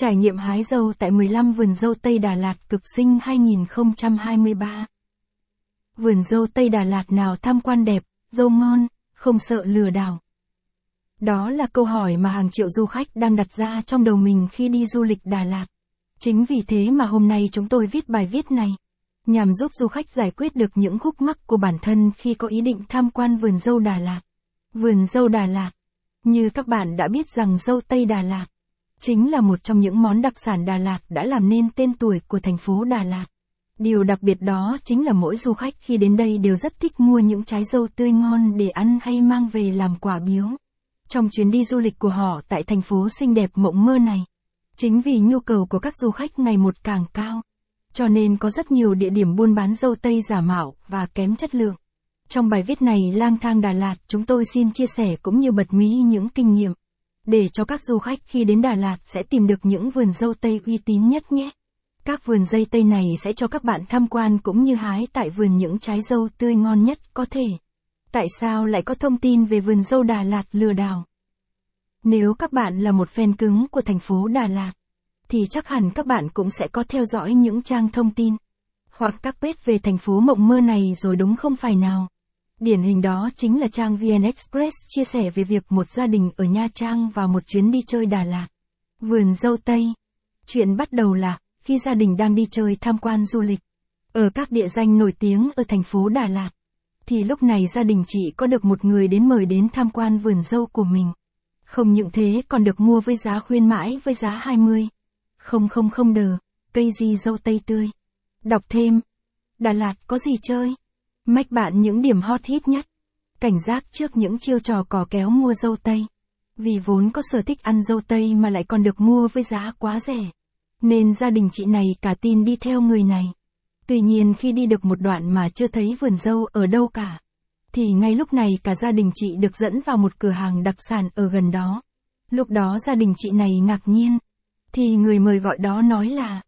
Trải nghiệm hái dâu tại 15 vườn dâu Tây Đà Lạt cực sinh 2023. Vườn dâu Tây Đà Lạt nào tham quan đẹp, dâu ngon, không sợ lừa đảo. Đó là câu hỏi mà hàng triệu du khách đang đặt ra trong đầu mình khi đi du lịch Đà Lạt. Chính vì thế mà hôm nay chúng tôi viết bài viết này, nhằm giúp du khách giải quyết được những khúc mắc của bản thân khi có ý định tham quan vườn dâu Đà Lạt. Vườn dâu Đà Lạt. Như các bạn đã biết rằng dâu Tây Đà Lạt chính là một trong những món đặc sản Đà Lạt đã làm nên tên tuổi của thành phố Đà Lạt. Điều đặc biệt đó chính là mỗi du khách khi đến đây đều rất thích mua những trái dâu tươi ngon để ăn hay mang về làm quà biếu. Trong chuyến đi du lịch của họ tại thành phố xinh đẹp mộng mơ này, chính vì nhu cầu của các du khách ngày một càng cao, cho nên có rất nhiều địa điểm buôn bán dâu tây giả mạo và kém chất lượng. Trong bài viết này lang thang Đà Lạt chúng tôi xin chia sẻ cũng như bật mí những kinh nghiệm để cho các du khách khi đến Đà Lạt sẽ tìm được những vườn dâu tây uy tín nhất nhé. Các vườn dây tây này sẽ cho các bạn tham quan cũng như hái tại vườn những trái dâu tươi ngon nhất có thể. Tại sao lại có thông tin về vườn dâu Đà Lạt lừa đảo? Nếu các bạn là một fan cứng của thành phố Đà Lạt, thì chắc hẳn các bạn cũng sẽ có theo dõi những trang thông tin, hoặc các page về thành phố mộng mơ này rồi đúng không phải nào? Điển hình đó chính là trang VN Express chia sẻ về việc một gia đình ở Nha Trang vào một chuyến đi chơi Đà Lạt. Vườn dâu Tây. Chuyện bắt đầu là, khi gia đình đang đi chơi tham quan du lịch, ở các địa danh nổi tiếng ở thành phố Đà Lạt, thì lúc này gia đình chị có được một người đến mời đến tham quan vườn dâu của mình. Không những thế còn được mua với giá khuyên mãi với giá 20. Không không không đờ, cây gì dâu tây tươi. Đọc thêm. Đà Lạt có gì chơi? Mách bạn những điểm hot hit nhất. Cảnh giác trước những chiêu trò cò kéo mua dâu tây. Vì vốn có sở thích ăn dâu tây mà lại còn được mua với giá quá rẻ. Nên gia đình chị này cả tin đi theo người này. Tuy nhiên khi đi được một đoạn mà chưa thấy vườn dâu ở đâu cả. Thì ngay lúc này cả gia đình chị được dẫn vào một cửa hàng đặc sản ở gần đó. Lúc đó gia đình chị này ngạc nhiên. Thì người mời gọi đó nói là,